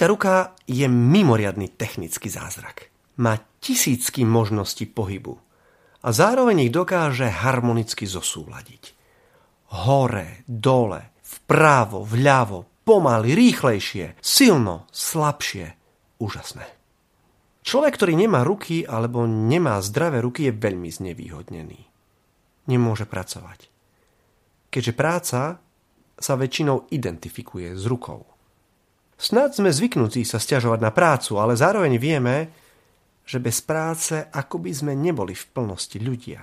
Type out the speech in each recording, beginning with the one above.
Ľudská ruka je mimoriadný technický zázrak. Má tisícky možností pohybu a zároveň ich dokáže harmonicky zosúľadiť. Hore, dole, vpravo, vľavo, pomaly, rýchlejšie, silno, slabšie, úžasné. Človek, ktorý nemá ruky alebo nemá zdravé ruky, je veľmi znevýhodnený. Nemôže pracovať. Keďže práca sa väčšinou identifikuje s rukou. Snad sme zvyknutí sa stiažovať na prácu, ale zároveň vieme, že bez práce ako by sme neboli v plnosti ľudia.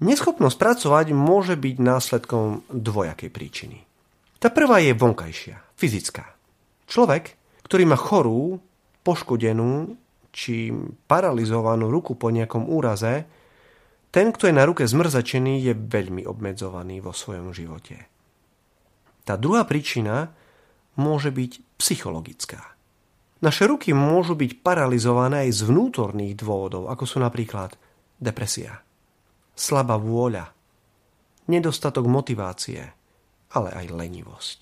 Neschopnosť pracovať môže byť následkom dvojakej príčiny. Tá prvá je vonkajšia, fyzická. Človek, ktorý má chorú, poškodenú či paralizovanú ruku po nejakom úraze, ten, kto je na ruke zmrzačený, je veľmi obmedzovaný vo svojom živote. Tá druhá príčina môže byť psychologická. Naše ruky môžu byť paralizované aj z vnútorných dôvodov, ako sú napríklad depresia, slabá vôľa, nedostatok motivácie, ale aj lenivosť.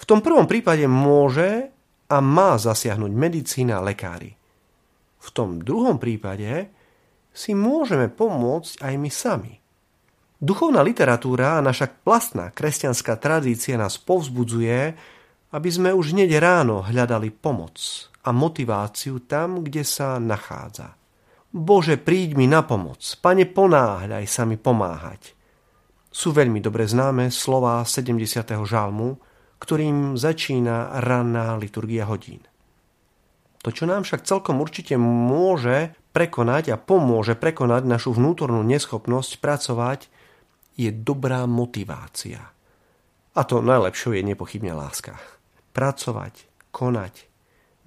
V tom prvom prípade môže a má zasiahnuť medicína a lekári. V tom druhom prípade si môžeme pomôcť aj my sami. Duchovná literatúra a naša vlastná kresťanská tradícia nás povzbudzuje, aby sme už hneď ráno hľadali pomoc a motiváciu tam, kde sa nachádza. Bože, príď mi na pomoc, pane, ponáhľaj sa mi pomáhať. Sú veľmi dobre známe slova 70. žalmu, ktorým začína ranná liturgia hodín. To, čo nám však celkom určite môže prekonať a pomôže prekonať našu vnútornú neschopnosť pracovať, je dobrá motivácia. A to najlepšou je nepochybne láska pracovať, konať,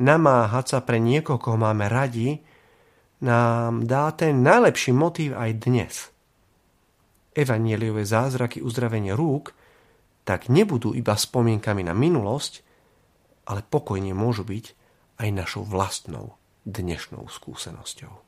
namáhať sa pre niekoho, koho máme radi, nám dá ten najlepší motív aj dnes. Evanieliové zázraky uzdravenia rúk tak nebudú iba spomienkami na minulosť, ale pokojne môžu byť aj našou vlastnou dnešnou skúsenosťou.